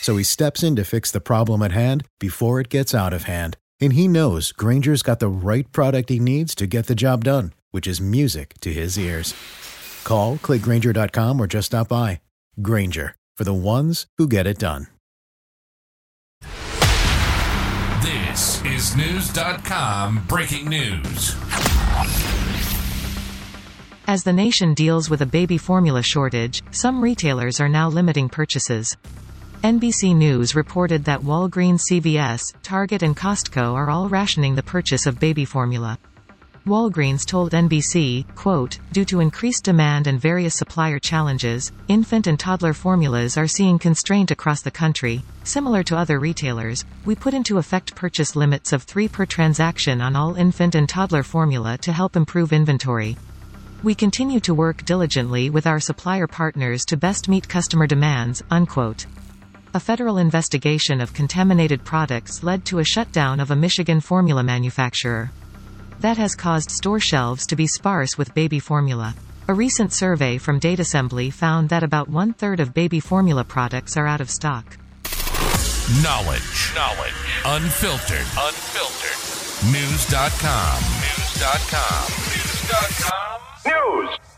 So he steps in to fix the problem at hand before it gets out of hand. And he knows Grainger's got the right product he needs to get the job done, which is music to his ears. Call, clickgrainger.com, or just stop by. Grainger, for the ones who get it done. This is Knewz.com breaking news. As the nation deals with a baby formula shortage, some retailers are now limiting purchases. NBC News reported that Walgreens CVS, Target and Costco are all rationing the purchase of baby formula. Walgreens told NBC, quote, due to increased demand and various supplier challenges, infant and toddler formulas are seeing constraint across the country. Similar to other retailers, we put into effect purchase limits of 3 per transaction on all infant and toddler formula to help improve inventory. We continue to work diligently with our supplier partners to best meet customer demands, unquote. A federal investigation of contaminated products led to a shutdown of a Michigan formula manufacturer. That has caused store shelves to be sparse with baby formula. A recent survey from Datasembly found that about one third of baby formula products are out of stock. Knowledge. Knowledge. Unfiltered. Unfiltered. Knewz.com. Knewz.com. Knewz.com. News.